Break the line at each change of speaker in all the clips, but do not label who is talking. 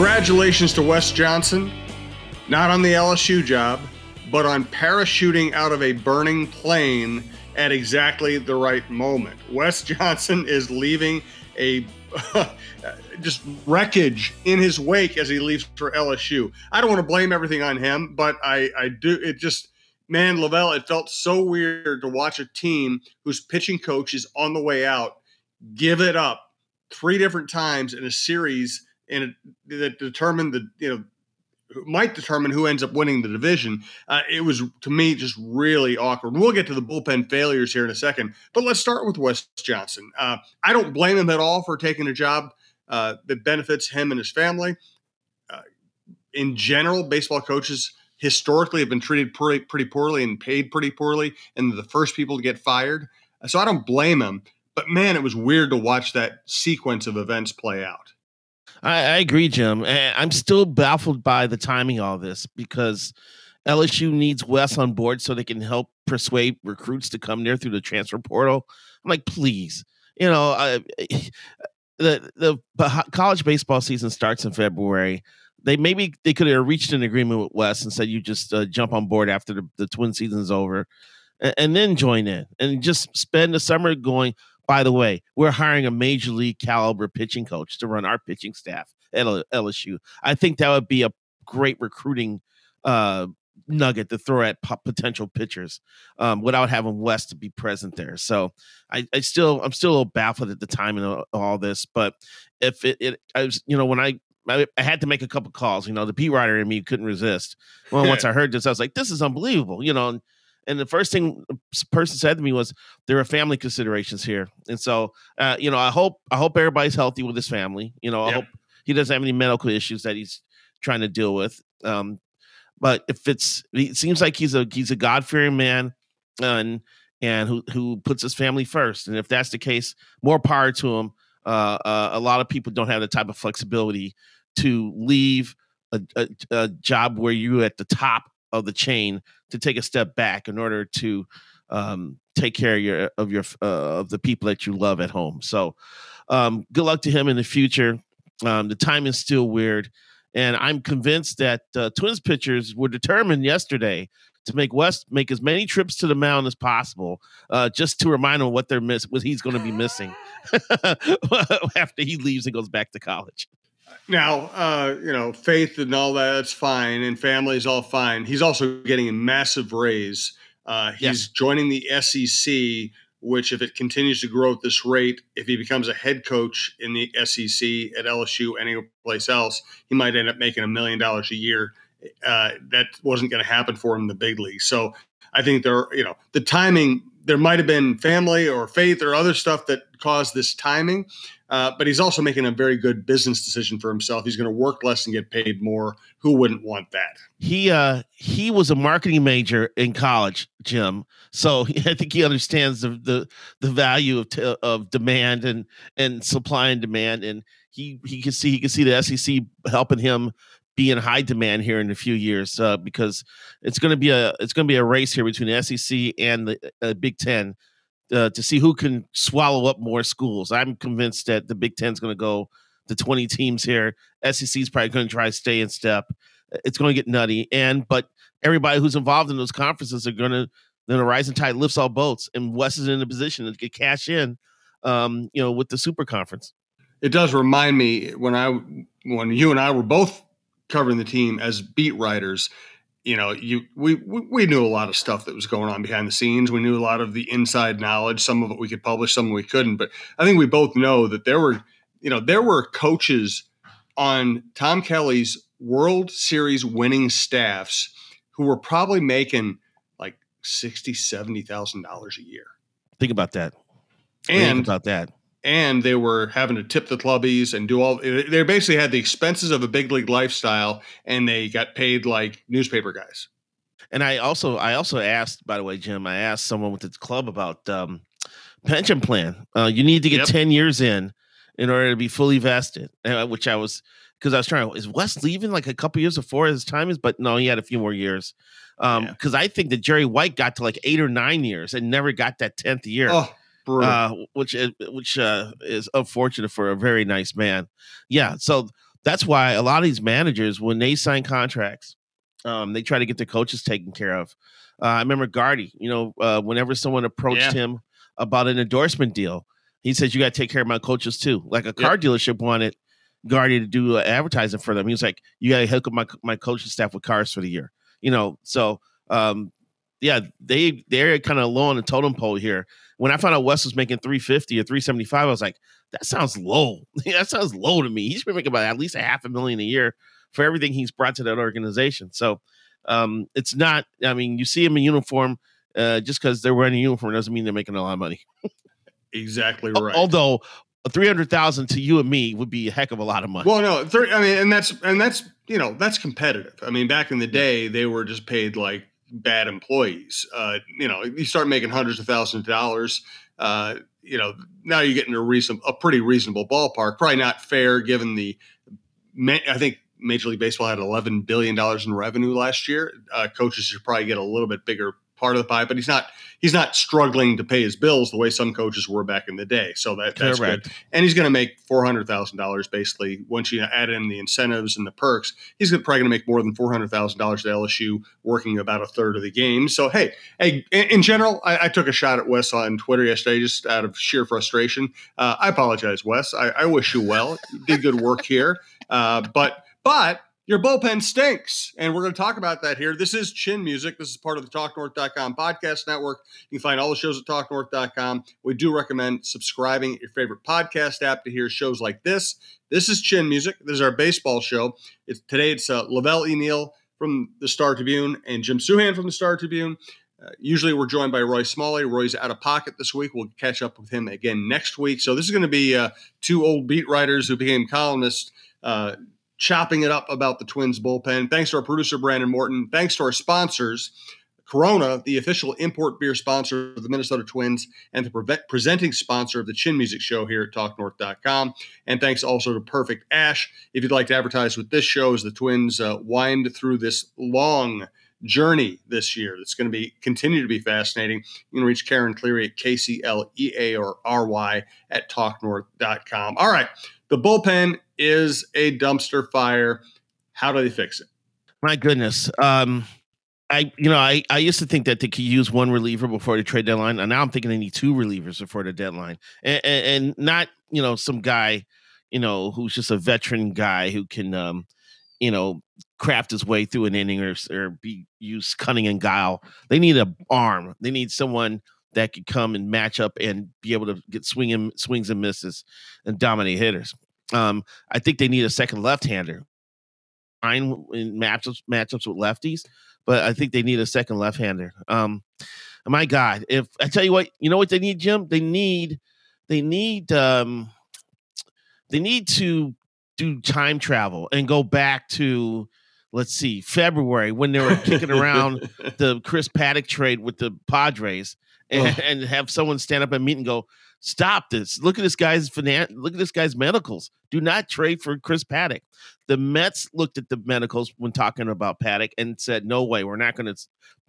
Congratulations to Wes Johnson, not on the LSU job, but on parachuting out of a burning plane at exactly the right moment. Wes Johnson is leaving a just wreckage in his wake as he leaves for LSU. I don't want to blame everything on him, but I, I do. It just, man, LaVelle, it felt so weird to watch a team whose pitching coach is on the way out give it up three different times in a series and that determined the you know might determine who ends up winning the division. Uh, it was to me just really awkward. We'll get to the bullpen failures here in a second, but let's start with Wes Johnson. Uh, I don't blame him at all for taking a job uh, that benefits him and his family. Uh, in general, baseball coaches historically have been treated pretty, pretty poorly and paid pretty poorly, and the first people to get fired. So I don't blame him. But man, it was weird to watch that sequence of events play out.
I, I agree, Jim. I'm still baffled by the timing all this because LSU needs Wes on board so they can help persuade recruits to come there through the transfer portal. I'm like, please, you know, I, the the college baseball season starts in February. They maybe they could have reached an agreement with Wes and said you just uh, jump on board after the, the twin season's over, and, and then join in and just spend the summer going by the way, we're hiring a major league caliber pitching coach to run our pitching staff at LSU. I think that would be a great recruiting uh, nugget to throw at potential pitchers um, without having Wes to be present there. So I, I, still, I'm still a little baffled at the timing of all this. But if it, it I was, you know, when I, I, I had to make a couple calls, you know, the beat writer in me couldn't resist. Well, once I heard this, I was like, this is unbelievable, you know. And, and the first thing person said to me was, "There are family considerations here." And so, uh, you know, I hope I hope everybody's healthy with his family. You know, I hope he doesn't have any medical issues that he's trying to deal with. Um, but if it's, it seems like he's a he's a God fearing man, and and who who puts his family first. And if that's the case, more power to him. Uh, uh, a lot of people don't have the type of flexibility to leave a, a, a job where you're at the top of the chain to take a step back in order to um, take care of your of your uh, of the people that you love at home. So, um, good luck to him in the future. Um, the time is still weird, and I'm convinced that uh, Twins pitchers were determined yesterday to make Wes make as many trips to the mound as possible, uh, just to remind him what they're miss what he's going to be missing after he leaves and goes back to college.
Now, uh, you know, faith and all that, that's fine, and family's all fine. He's also getting a massive raise. Uh, he's yes. joining the SEC, which, if it continues to grow at this rate, if he becomes a head coach in the SEC at LSU, any place else, he might end up making a million dollars a year. Uh, that wasn't going to happen for him in the big league. So I think there, you know, the timing. There might have been family or faith or other stuff that caused this timing. Uh, but he's also making a very good business decision for himself. He's going to work less and get paid more. Who wouldn't want that?
He uh, he was a marketing major in college, Jim. So I think he understands the the, the value of t- of demand and and supply and demand. And he he can see he can see the SEC helping him be in high demand here in a few years uh, because it's going to be a it's going to be a race here between the SEC and the uh, Big Ten uh, to see who can swallow up more schools. I'm convinced that the Big Ten is going to go to 20 teams here. SEC is probably going to try to stay in step. It's going to get nutty, and but everybody who's involved in those conferences are going to then a rising tide lifts all boats, and Wes is in a position to get cash in, um, you know, with the super conference.
It does remind me when I when you and I were both covering the team as beat writers you know, you we we knew a lot of stuff that was going on behind the scenes. We knew a lot of the inside knowledge. Some of it we could publish, some we couldn't. But I think we both know that there were you know, there were coaches on Tom Kelly's World Series winning staffs who were probably making like sixty, seventy thousand dollars a year.
Think about that.
And
Think about that.
And they were having to tip the clubbies and do all they basically had the expenses of a big league lifestyle and they got paid like newspaper guys
And I also I also asked, by the way, Jim, I asked someone with the club about um, pension plan. Uh, you need to get
Yep.
ten years in in order to be fully vested, uh, which I was because I was trying. Is Wes leaving like a couple years before his time is? But no, he had a few more years. Um,
Yeah.
because I think that Jerry White got to like eight or nine years and never got that tenth year.
oh.
Uh, which is, which uh, is unfortunate for a very nice man. Yeah, so that's why a lot of these managers, when they sign contracts, um, they try to get their coaches taken care of. Uh, I remember Gardy. You know, uh, whenever someone approached
Yeah.
him about an endorsement deal, he says, "You got to take care of my coaches too." Like a car dealership wanted Gardy to do uh, advertising for them. He was like, "You got to hook up my my coaching staff with cars for the year." You know, so um, yeah, they they're kind of low on the totem pole here when I found out Wes was making 350 or 375, I was like, that sounds low. that sounds low to me. He's been making about at least a half a million a year for everything he's brought to that organization. So um, it's not, I mean, you see him in uniform, uh, just because they're wearing a uniform doesn't mean they're making a lot of money.
exactly right
Although 300,000 to you and me would be a heck of a lot of money.
well no thir- i mean and that's and that's you know that's competitive i mean back in the day they were just paid like bad employees. Uh you know you start making hundreds of thousands of dollars uh you know now you get into a reason a pretty reasonable ballpark. Probably not fair given the i think major league baseball had 11 billion dollars in revenue last year. Uh, coaches should probably get a little bit bigger part of the pie but he's not he's not struggling to pay his bills the way some coaches were back in the day so that that's good and he's going to make four hundred thousand dollars basically once you add in the incentives and the perks. He's probably going to make more than four hundred thousand dollars at LSU, working about a third of the game. So hey, hey, in, in general, I, I took a shot at Wes on Twitter yesterday just out of sheer frustration. Uh, I apologize, Wes. I, I wish you well. You did good work here, uh, but but. Your bullpen stinks. And we're going to talk about that here. This is Chin Music. This is part of the TalkNorth.com podcast network. You can find all the shows at TalkNorth.com. We do recommend subscribing at your favorite podcast app to hear shows like this. This is Chin Music. This is our baseball show. It's today. It's uh, LaVelle E. Neal from the Star Tribune and Jim Souhan from the Star Tribune. Uh, usually we're joined by Roy Smalley. Roy's out of pocket this week. We'll catch up with him again next week. So this is going to be uh, two old beat writers who became columnists. Uh, chopping it up about the Twins bullpen. Thanks to our producer, Brandon Morton. Thanks to our sponsors, Corona, the official import beer sponsor of the Minnesota Twins and the pre- presenting sponsor of the Chin Music Show here at TalkNorth.com. And thanks also to Perfect Ash. If you'd like to advertise with this show as the Twins uh, wind through this long journey this year that's going to be continue to be fascinating, you can reach Karen Cleary at KCLEA or RY at TalkNorth.com. All right. The bullpen is a dumpster fire. How do they fix it?
My goodness. Um, I you know I, I used to think that they could use one reliever before the trade deadline, and now I'm thinking they need two relievers before the deadline, and, and, and not you know some guy, you know who's just a veteran guy who can um, you know craft his way through an inning or or be use cunning and guile. They need a arm. They need someone that could come and match up and be able to get swinging swings and misses and dominate hitters. Um, I think they need a second left-hander. Fine in matchups matchups with lefties, but I think they need a second left-hander. Um, my God, if I tell you what, you know what they need, Jim? They need they need um they need to do time travel and go back to let's see February when they were kicking around the Chris Paddack trade with the Padres and, and have someone stand up and meet and go, stop this. Look at this guy's finan- look at this guy's medicals. Do not trade for Chris Paddack. The Mets looked at the medicals when talking about Paddack and said, no way, we're not going to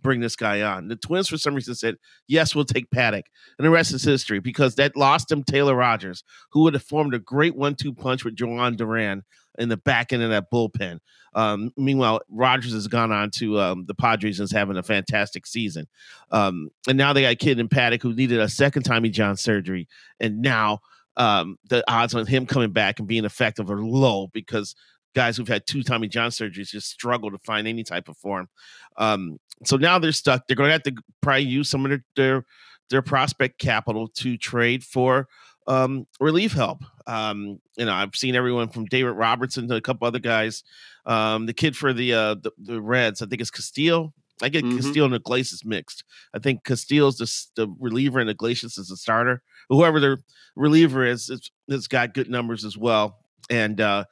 bring this guy on. The Twins, for some reason, said, yes, we'll take Paddack. And the rest is history because that lost him Taylor Rogers, who would have formed a great one two punch with Jhoan Duran in the back end of that bullpen. Um, meanwhile, Rogers has gone on to um, the Padres and is having a fantastic season. Um, and now they got a kid in Paddack who needed a second Tommy John surgery. And now um, the odds on him coming back and being effective are low because guys who've had two Tommy John surgeries just struggle to find any type of form. Um, so now they're stuck. They're going to have to probably use some of their, their their prospect capital to trade for um, relief help. Um, you know, I've seen everyone from David Robertson to a couple other guys. Um, the kid for the, uh, the, the Reds, I think it's Castillo. I get mm-hmm. Castillo and Iglesias mixed. I think Castillo's the, the reliever and Iglesias is the starter. Whoever the reliever is, it's, it's got good numbers as well. And uh,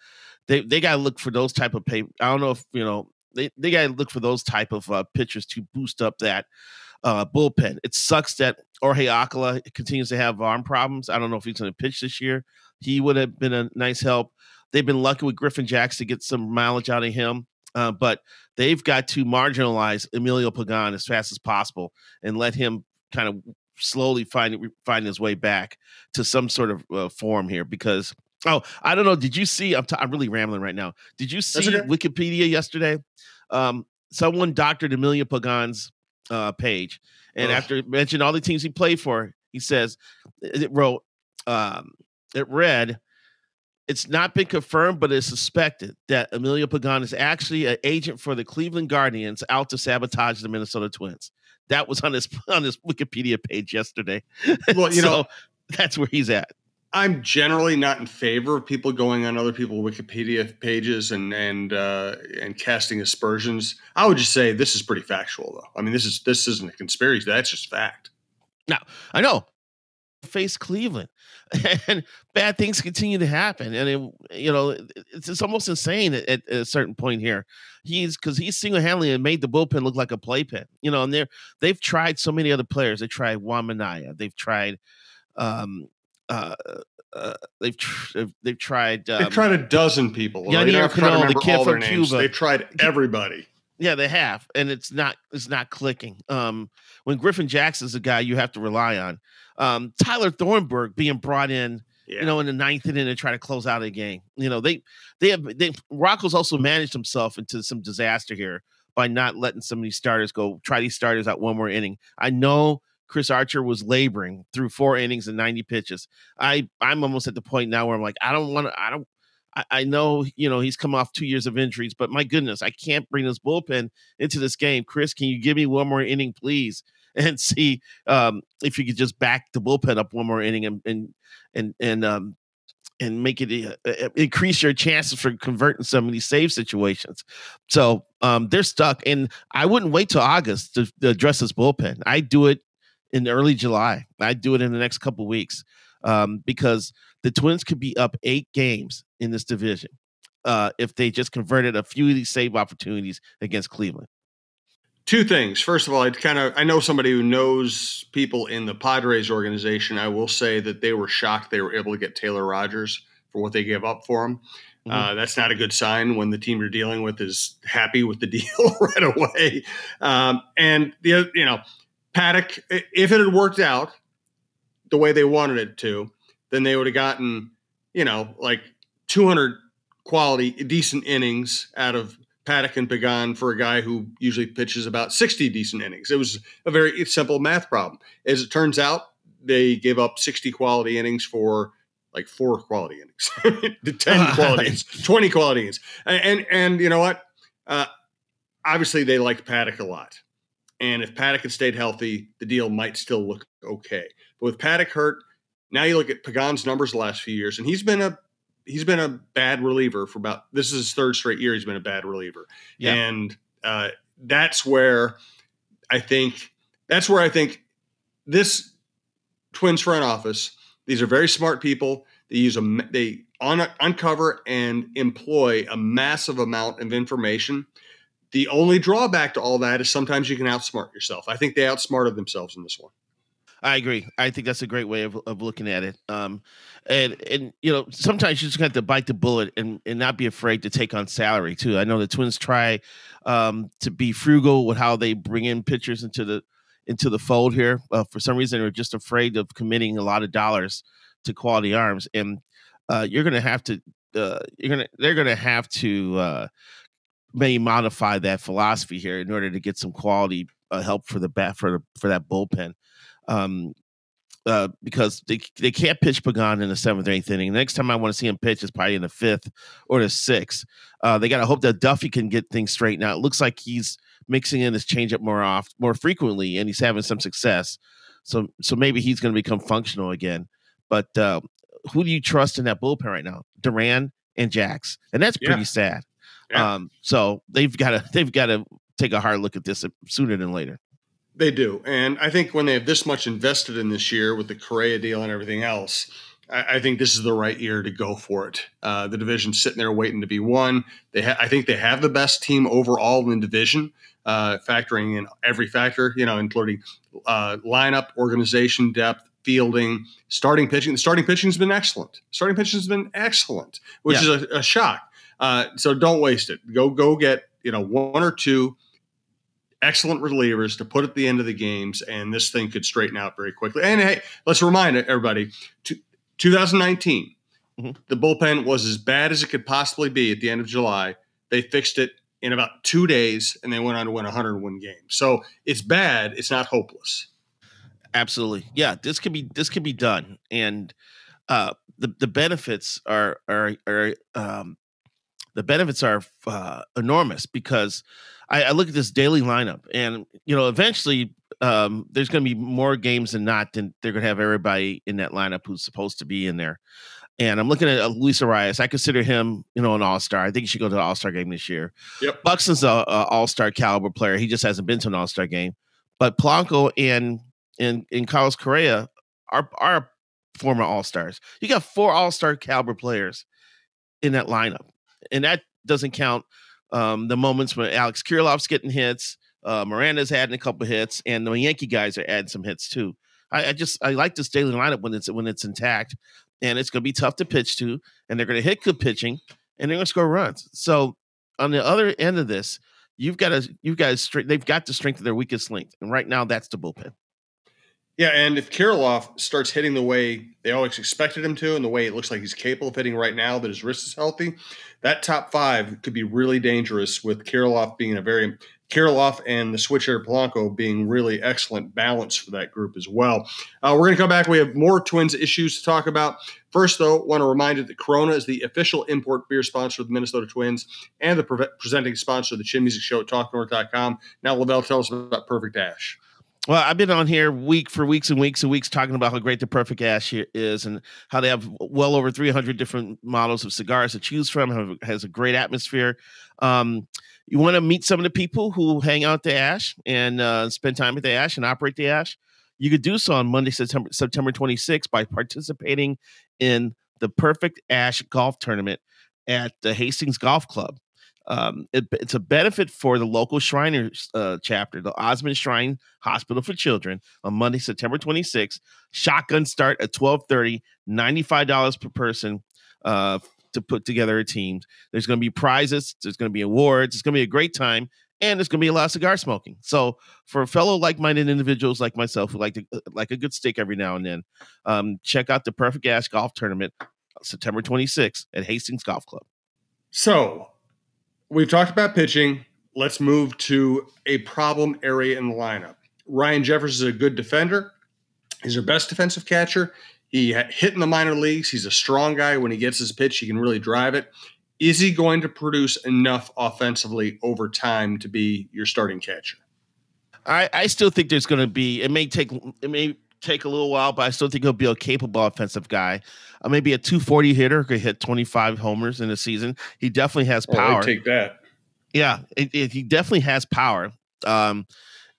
they they got to look for those type of pay. I don't know if you know they they got to look for those type of uh, pitchers to boost up that uh, bullpen. It sucks that Jorge Alcala continues to have arm problems. I don't know if he's going to pitch this year. He would have been a nice help. They've been lucky with Griffin Jax to get some mileage out of him. Uh, but they've got to marginalize Emilio Pagan as fast as possible and let him kind of slowly find find his way back to some sort of uh, form here because oh I don't know did you see I'm, t- I'm really rambling right now did you see. Wikipedia yesterday um, someone doctored Emilio Pagan's uh, page and Ugh. after mentioning all the teams he played for he says it wrote um, it read it's not been confirmed, but it's suspected that Emilio Pagan is actually an agent for the Cleveland Guardians out to sabotage the Minnesota Twins. That was on his on his Wikipedia page yesterday.
Well, you so know,
that's where he's at.
I'm generally not in favor of people going on other people's Wikipedia pages and and uh, and casting aspersions. I would just say this is pretty factual, though. I mean, this is this isn't a conspiracy. That's just fact.
Now I know face Cleveland, and bad things continue to happen. And it, you know, it's, it's almost insane at, at, a certain point here. He's because he's single handedly made the bullpen look like a playpen. You know, and they're they've tried so many other players. They tried Juan Minaya. They've tried. Um, uh, uh, they've tr- they've tried. Um,
they've tried a dozen people.
Yennier Cano, the kid from Cuba.
They've tried everybody.
Yeah, they have, and it's not it's not clicking. Um, when Griffin is a guy you have to rely on, um, Tyler Thornburg being brought in, yeah. you know, in the ninth inning to try to close out a game. You know, they they have they Rocco's also managed himself into some disaster here by not letting some of these starters go. Try these starters out one more inning. I know Chris Archer was laboring through four innings and 90 pitches. I I'm almost at the point now where I'm like, I don't want to, I don't I, know, you know, he's come off two years of injuries, but my goodness, I can't bring this bullpen into this game. Chris, can you give me one more inning, please? and see um, if you could just back the bullpen up one more inning and and and and um, and make it uh, uh, uh, increase your chances for converting some of these save situations. So um, they're stuck, and I wouldn't wait till August to, to address this bullpen. I do it in early July. I'd do it in the next couple weeks um, because the Twins could be up eight games in this division uh, if they just converted a few of these save opportunities against Cleveland
two things. First of all, I kind of I know somebody who knows people in the Padres organization. I will say that they were shocked they were able to get Taylor Rogers for what they gave up for him. Mm-hmm. Uh, that's not a good sign when the team you're dealing with is happy with the deal right away. Um, and the you know Paddack, if it had worked out the way they wanted it to, then they would have gotten you know like 200 quality decent innings out of Paddack and Pagan for a guy who usually pitches about 60 decent innings. It was a very simple math problem. As it turns out, they gave up 60 quality innings for like four quality innings, 10 quality innings, 20 quality innings. And, and, and you know what? Uh, obviously, they liked Paddack a lot. And if Paddack had stayed healthy, the deal might still look okay. But with Paddack hurt, now you look at Pagan's numbers the last few years, and he's been a he's been a bad reliever for about this is his third straight year. He's been a bad reliever, yeah. and uh, that's where I think that's where I think this Twins front office. These are very smart people. They use a they un, uncover and employ a massive amount of information. The only drawback to all that is sometimes you can outsmart yourself. I think they outsmarted themselves in this one.
I agree. I think that's a great way of, of looking at it. Um, and and you know sometimes you just have to bite the bullet and and not be afraid to take on salary too. I know the Twins try um, to be frugal with how they bring in pitchers into the into the fold here. Uh, for some reason, they're just afraid of committing a lot of dollars to quality arms, and uh, you're going to have to uh, you're gonna they're going to have to maybe modify that philosophy here in order to get some quality uh, help for the bat for the, for that bullpen um, uh, because they they can't pitch Pagan in the seventh or eighth inning. The next time I want to see him pitch is probably in the fifth or the sixth. Uh, they got to hope that Duffy can get things straightened out. It looks like he's mixing in his changeup more off more frequently, and he's having some success. So so maybe he's going to become functional again. But uh, who do you trust in that bullpen right now? Duran and Jax, and that's pretty
Yeah.
sad.
Yeah.
Um, so they've got to they've got to take a hard look at this sooner than later.
They do. And I think when they have this much invested in this year with the Correa deal and everything else, I, I think this is the right year to go for it. Uh, the division's sitting there waiting to be won. They ha- I think they have the best team overall in the division, uh, factoring in every factor, you know, including uh, lineup, organization, depth, fielding, starting pitching. The starting pitching's been excellent. Starting pitching's been excellent, which
Yeah.
is a, a shock. Uh, so don't waste it. Go go get you know one or two excellent relievers to put at the end of the games, and this thing could straighten out very quickly. And hey, let's remind everybody: to, 2019,
Mhm.
the bullpen was as bad as it could possibly be at the end of July. They fixed it in about two days, and they went on to win 101 games. So it's bad; it's not hopeless.
Absolutely. Yeah, this could be this could be done. And uh the the benefits are are are um the benefits are uh, enormous because I, I look at this daily lineup and you know eventually um there's going to be more games than not than they're going to have everybody in that lineup who's supposed to be in there. And I'm looking at uh, Luis Arraez. I consider him, you know, an all star. I think he should go to the all star game this year.
Yep.
Buxton's a, a all star caliber player. He just hasn't been to an all star game. But Polanco and and and Carlos Correa are are former all stars. You got four all star caliber players in that lineup, and that doesn't count um, the moments when Alex Kirilloff's getting hits, uh, Miranda's adding a couple hits, and the Yankee guys are adding some hits too. I, I just I like this daily lineup when it's when it's intact, and it's going to be tough to pitch to, and they're going to hit good pitching, and they're going to score runs. So on the other end of this, you've got to you've got to. They've got the strength of their weakest link, and right now that's the bullpen.
Yeah, and if Kirilloff starts hitting the way they always expected him to, and the way it looks like he's capable of hitting right now, that his wrist is healthy, that top five could be really dangerous. With Kirilloff being a very Kirilloff and the switch hitter Polanco being really excellent balance for that group as well. Uh, we're going to come back. We have more Twins issues to talk about. First, though, want to remind you that Corona is the official import beer sponsor of the Minnesota Twins and the pre- presenting sponsor of the Chin Music Show at TalkNorth.com. Now, LaVelle, tell us about Perfect Ash.
Well, I've been on here week for weeks and weeks and weeks talking about how great the Perfect Ash is and how they have well over 300 different models of cigars to choose from. Have, has a great atmosphere. Um, you want to meet some of the people who hang out the Ash and uh, spend time at the Ash and operate the Ash. You could do so on Monday, September September 26th by participating in the Perfect Ash Golf Tournament at the Hastings Golf Club. Um, it, it's a benefit for the local Shriners uh, chapter, the Osman Shrine Hospital for Children, on Monday, September 26th. Shotgun start at 12:30, $95 per person uh, to put together a team. There's going to be prizes, there's going to be awards, it's going to be a great time, and there's going to be a lot of cigar smoking. So, for fellow like-minded individuals like myself who like to uh, like a good steak every now and then, um, check out the Perfect Ash Golf Tournament, September 26th at Hastings Golf Club.
So we've talked about pitching. Let's move to a problem area in the lineup. Ryan Jeffers is a good defender. He's our best defensive catcher. He hit in the minor leagues. He's a strong guy. When he gets his pitch, he can really drive it. Is he going to produce enough offensively over time to be your starting catcher?
I, I still think there's going to be. It may take. It may take a little while, but I still think he'll be a capable offensive guy. Uh, maybe a 240 hitter could hit 25 homers in a season. He definitely has
Oh,
power.
take that.
yeah, it, it- he definitely has power. Um,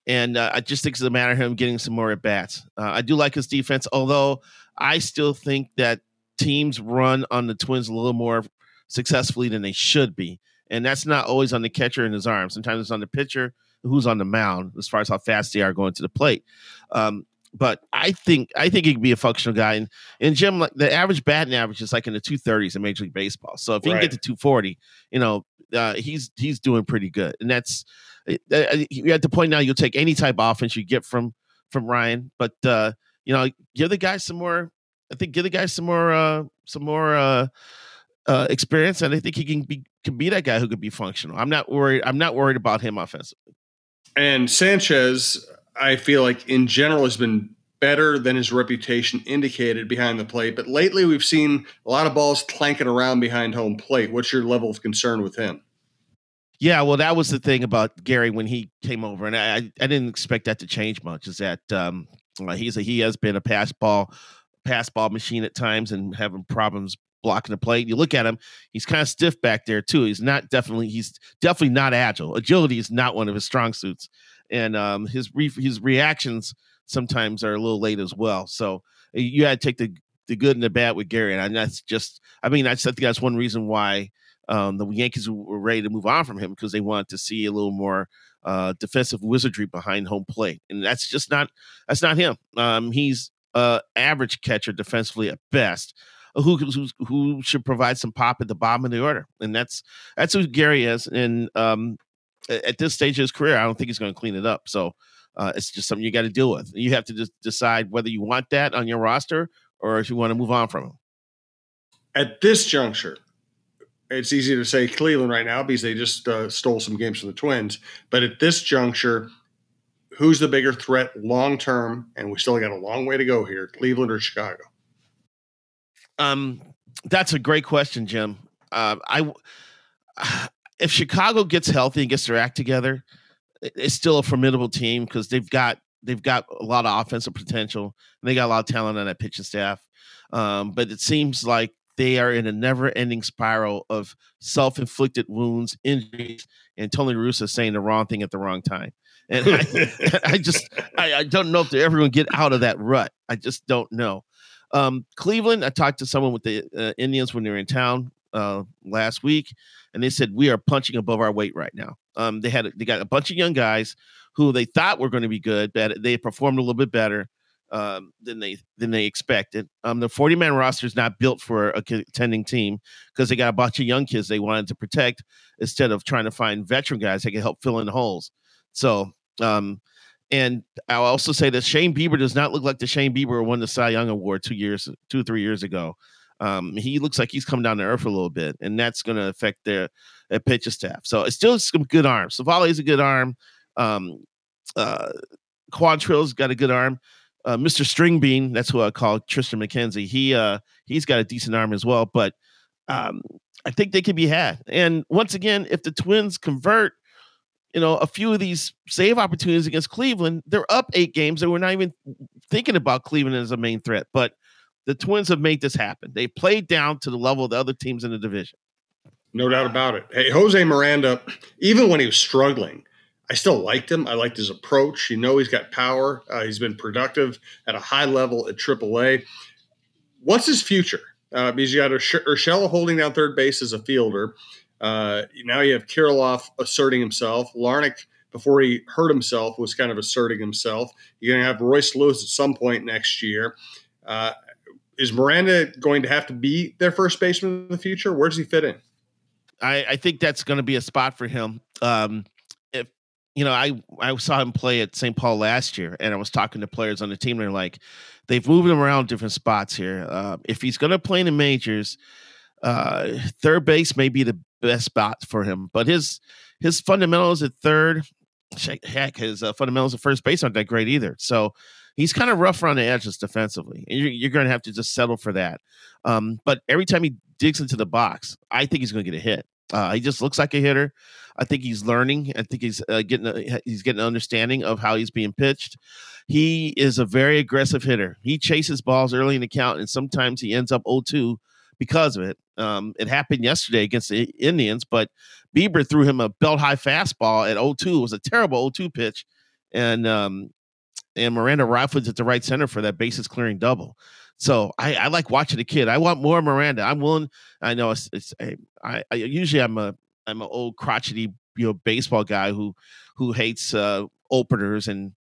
and uh, I just think it's a matter of him getting some more at bats. Uh, I do like his defense, although I still think that teams run on the Twins a little more successfully than they should be, and that's not always on the catcher and his arm. Sometimes it's on the pitcher who's on the mound as far as how fast they are going to the plate. Um, but I think I think he could be a functional guy. And, and Jim, like the average batting average is like in the two thirties in Major League Baseball. So if he can get to two forty, you know, uh, he's he's doing pretty good. And that's uh, uh, you're at the point now you'll take any type of offense you get from from Ryan, but uh, you know, give the guy some more. I think give the guy some more uh, some more uh, uh, experience, and I think he can be can be that guy who could be functional. I'm not worried. I'm not worried about him offensively.
And Sanchez, I feel like in general has been better than his reputation indicated behind the plate. But lately, we've seen a lot of balls clanking around behind home plate. What's your level of concern with him?
Yeah, well, that was the thing about Gary when he came over, and I I didn't expect that to change much. Is that um, uh, he's a, he has been a pass ball pass ball machine at times and having problems blocking the plate. You look at him; he's kind of stiff back there too. He's not definitely he's definitely not agile. Agility is not one of his strong suits, and um, his re- his reactions sometimes are a little late as well. So you had to take the the good and the bad with Gary, and that's just I mean I think that's one reason why um, the Yankees were ready to move on from him because they wanted to see a little more uh, defensive wizardry behind home plate, and that's just not that's not him. Um, he's uh, average catcher defensively at best. Who, who who should provide some pop at the bottom of the order, and that's that's who Gary is. And um, at this stage of his career, I don't think he's going to clean it up. So uh, it's just something you got to deal with. You have to just decide whether you want that on your roster or if you want to move on from him.
At this juncture, it's easy to say Cleveland right now because they just uh, stole some games from the Twins. But at this juncture, who's the bigger threat long term? And we still got a long way to go here Cleveland or Chicago?
Um, that's a great question, Jim. Uh, I if Chicago gets healthy and gets their act together, it's still a formidable team because they've got they've got a lot of offensive potential and they got a lot of talent on that pitching staff. Um, but it seems like they are in a never-ending spiral of self-inflicted wounds, injuries, and Tony Russo saying the wrong thing at the wrong time. And I, I just I, I, don't know if they're ever going to get out of that rut. I just don't know. Um, Cleveland, I talked to someone with the uh, Indians when they were in town uh, last week, and they said we are punching above our weight right now. Um, they had they got a bunch of young guys who they thought were going to be good, but they performed a little bit better um, than they than they expected. Um, the forty man roster is not built for a contending team because they got a bunch of young kids they wanted to protect instead of trying to find veteran guys that can help fill in holes. So um, and I'll also say that Shane Bieber does not look like the Shane Bieber who won the Cy Young Award two years, two three years ago. Um, he looks like he's come down to earth a little bit, and that's going to affect their, their pitcher staff. So it's still some good arms. Civale is a good arm. Um, uh, Quantrill's got a good arm. Uh, Mr. String Bean, that's who I call Triston McKenzie. He uh, he's got a decent arm as well, but um, I think they can be had. And once again, if the Twins convert, you know, a few of these save opportunities against Cleveland, they're up eight games, and we're not even thinking about Cleveland as a main threat. But the Twins have made this happen. They played down to the level of the other teams in the division.
No doubt about it. Hey, Jose Miranda, even when he was struggling, I still liked him. I liked his approach. You know, he's got power. Uh, he's been productive at a high level at AAA. What's his future? Uh, because you got Urshela holding down third base as a fielder. Uh, now you have Kirilloff asserting himself. Larnach, before he hurt himself, was kind of asserting himself. You're going to have Royce Lewis at some point next year. Uh, is Miranda going to have to be their first baseman in the future? Where does he fit in?
I, I think that's going to be a spot for him. Um, if you know, I I saw him play at St. Paul last year, and I was talking to players on the team. They're like, they've moved him around different spots here. Uh, if he's going to play in the majors, uh, third base may be the best spot for him. But his his fundamentals at third, heck, his uh, fundamentals at first base aren't that great either. So he's kind of rough around the edges defensively. You're, you're going to have to just settle for that. Um, but every time he digs into the box, I think he's going to get a hit. Uh, he just looks like a hitter. I think he's learning. I think he's uh, getting a, he's getting an understanding of how he's being pitched. He is a very aggressive hitter. He chases balls early in the count, and sometimes he ends up 0-2 because of it. Um, it happened yesterday against the Indians, but Bieber threw him a belt high fastball at 0-2. It was a terrible 0-2 pitch, and um, and Miranda rifles at the right center for that bases clearing double. So I, I, like watching the kid. I want more Miranda. I'm willing. I know it's, it's I, I usually I'm a I'm an old crotchety you know baseball guy who who hates uh, openers and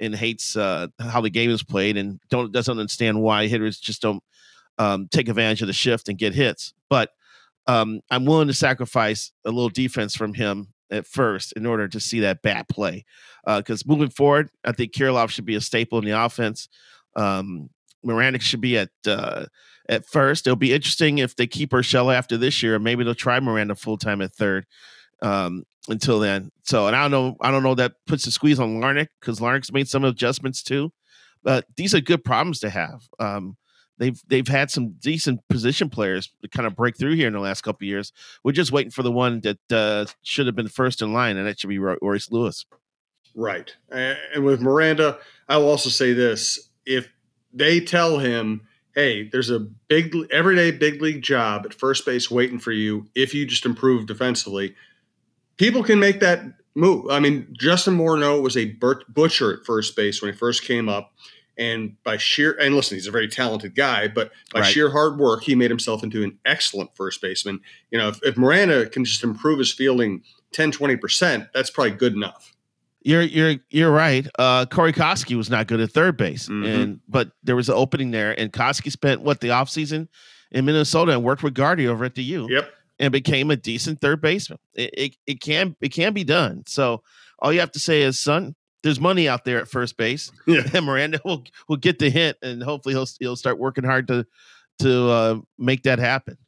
and hates uh, how the game is played and don't doesn't understand why hitters just don't um, take advantage of the shift and get hits. But um, I'm willing to sacrifice a little defense from him at first in order to see that bat play. Because uh, moving forward, I think Kirilloff should be a staple in the offense. Um, should be at uh, at first. It'll be interesting if they keep Urshela after this year, and maybe they'll try Miranda full time at third. Um, until then, so and I don't know, I don't know that puts a squeeze on Larnach because Larnach's made some adjustments too. But these are good problems to have. Um, they've they've had some decent position players kind of break through here in the last couple years. We're just waiting for the one that uh, should have been first in line, and that should be Royce Lewis.
Right, and with Miranda, I will also say this: if they tell him, hey, there's a big everyday big league job at first base waiting for you if you just improve defensively. People can make that move. I mean, Justin Morneau was a butcher at first base when he first came up. And by sheer and listen, he's a very talented guy, but by right. sheer hard work, he made himself into an excellent first baseman. You know, if, if Miranda can just improve his fielding 10, 20%, that's probably good enough.
You're you're you're right. Uh, Corey Koskie was not good at third base, mm-hmm. and but there was an opening there, and Koskie spent what the offseason in Minnesota and worked with Gardy over at the U.
Yep,
and became a decent third baseman. It, it, it can it can be done. So all you have to say is, son, there's money out there at first base. Yeah. And Miranda will will get the hint, and hopefully he'll he'll start working hard to to uh, make that happen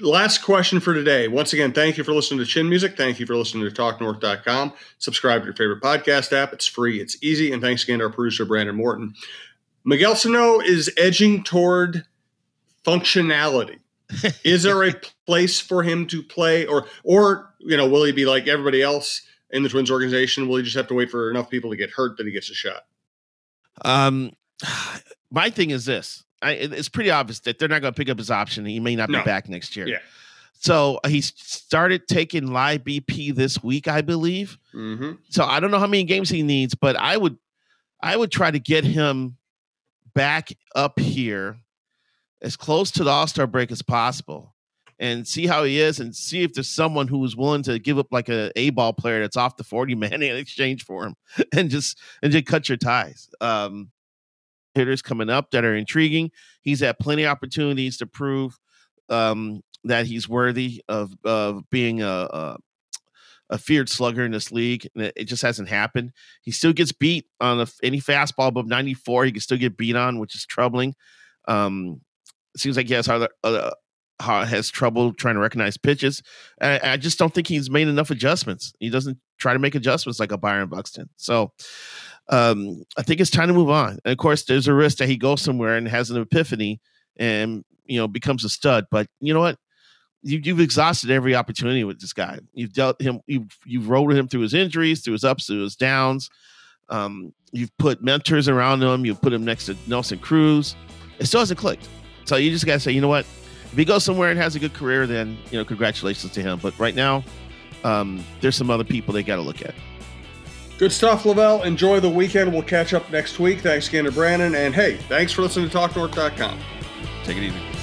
last question for today. Once again, thank you for listening to Chin Music. Thank you for listening to TalkNorth.com. Subscribe to your favorite podcast app. It's free, it's easy. And thanks again to our producer, Brandon Morton. Miguel Sano is edging toward functionality. is there a place for him to play, or, or you know, will he be like everybody else in the Twins organization? Will he just have to wait for enough people to get hurt that he gets a shot?
Um, my thing is this: I, it's pretty obvious that they're not going to pick up his option. He may not be back next year.
Yeah.
So he started taking live BP this week, I believe.
Mm-hmm.
So I don't know how many games he needs, but I would, I would try to get him back up here as close to the All Star break as possible, and see how he is, and see if there's someone who is willing to give up like a A ball player that's off the forty man in exchange for him, and just and just cut your ties. Um, hitters coming up that are intriguing. He's had plenty of opportunities to prove um, that he's worthy of of being a, a, a feared slugger in this league. And it, just hasn't happened. He still gets beat on a, any fastball above 94. He can still get beat on, which is troubling. Um, it seems like he has other, uh, has trouble trying to recognize pitches. I, I, just don't think he's made enough adjustments. He doesn't try to make adjustments like a Byron Buxton. So um, I think it's time to move on. And of course, there's a risk that he goes somewhere and has an epiphany and you know becomes a stud. But you know what? You, you've exhausted every opportunity with this guy. You've dealt him. You've you've rolled him through his injuries, through his ups, through his downs. Um, you've put mentors around him. You've put him next to Nelson Cruz. It still hasn't clicked. So you just gotta say, you know what? If he goes somewhere and has a good career, then you know, congratulations to him. But right now, um, there's some other people they got to look at.
Good stuff, LaVelle. Enjoy the weekend. We'll catch up next week. Thanks again to Brandon. And hey, thanks for listening to TalkNorth.com.
Take it easy.